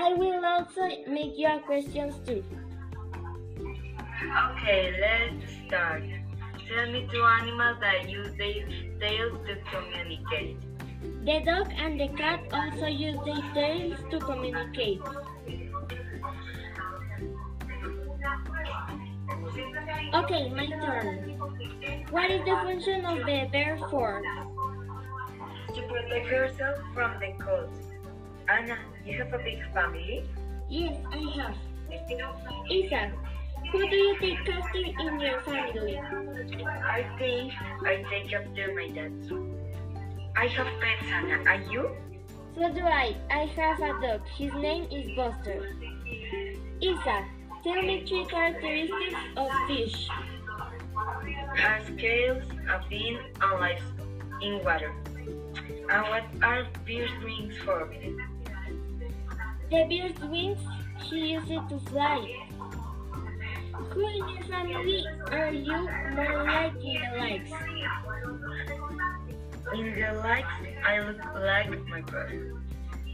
also make you questions too. Okay, let's start. Tell me two animals that use their tails to communicate. The dog and the cat also use their tails to communicate. Okay, my turn. What is the function of the bear for? To protect yourself from the cold. Anna, you have a big family? Yes, I have. Isa, who do you take after in your family? I think I take after my dad. I have pets, Anna. Are you? So do I. I have a dog. His name is Buster. Isa, tell me three characteristics of fish. Has scales, a fin, and lives in water. And what are bear's wings for? The bird's wings, she uses it to fly. Who in your family are you more like in the likes? In the likes, I look like my brother.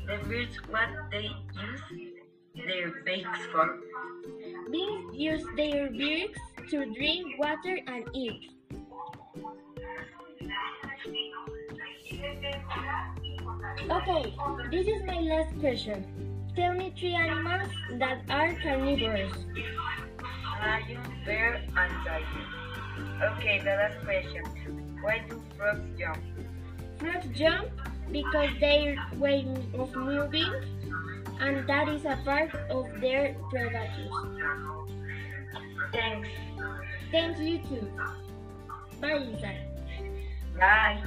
The birds, what they use their beaks for? Bees use their beaks to drink water and eat. Okay, this is my last question. Tell me three animals that are carnivorous. Lion, bear, and tiger. Okay, the last question. Why do frogs jump? Frogs jump because their way of moving and that is a part of their predators. Thanks. Thanks you too. Bye, Lisa. Bye.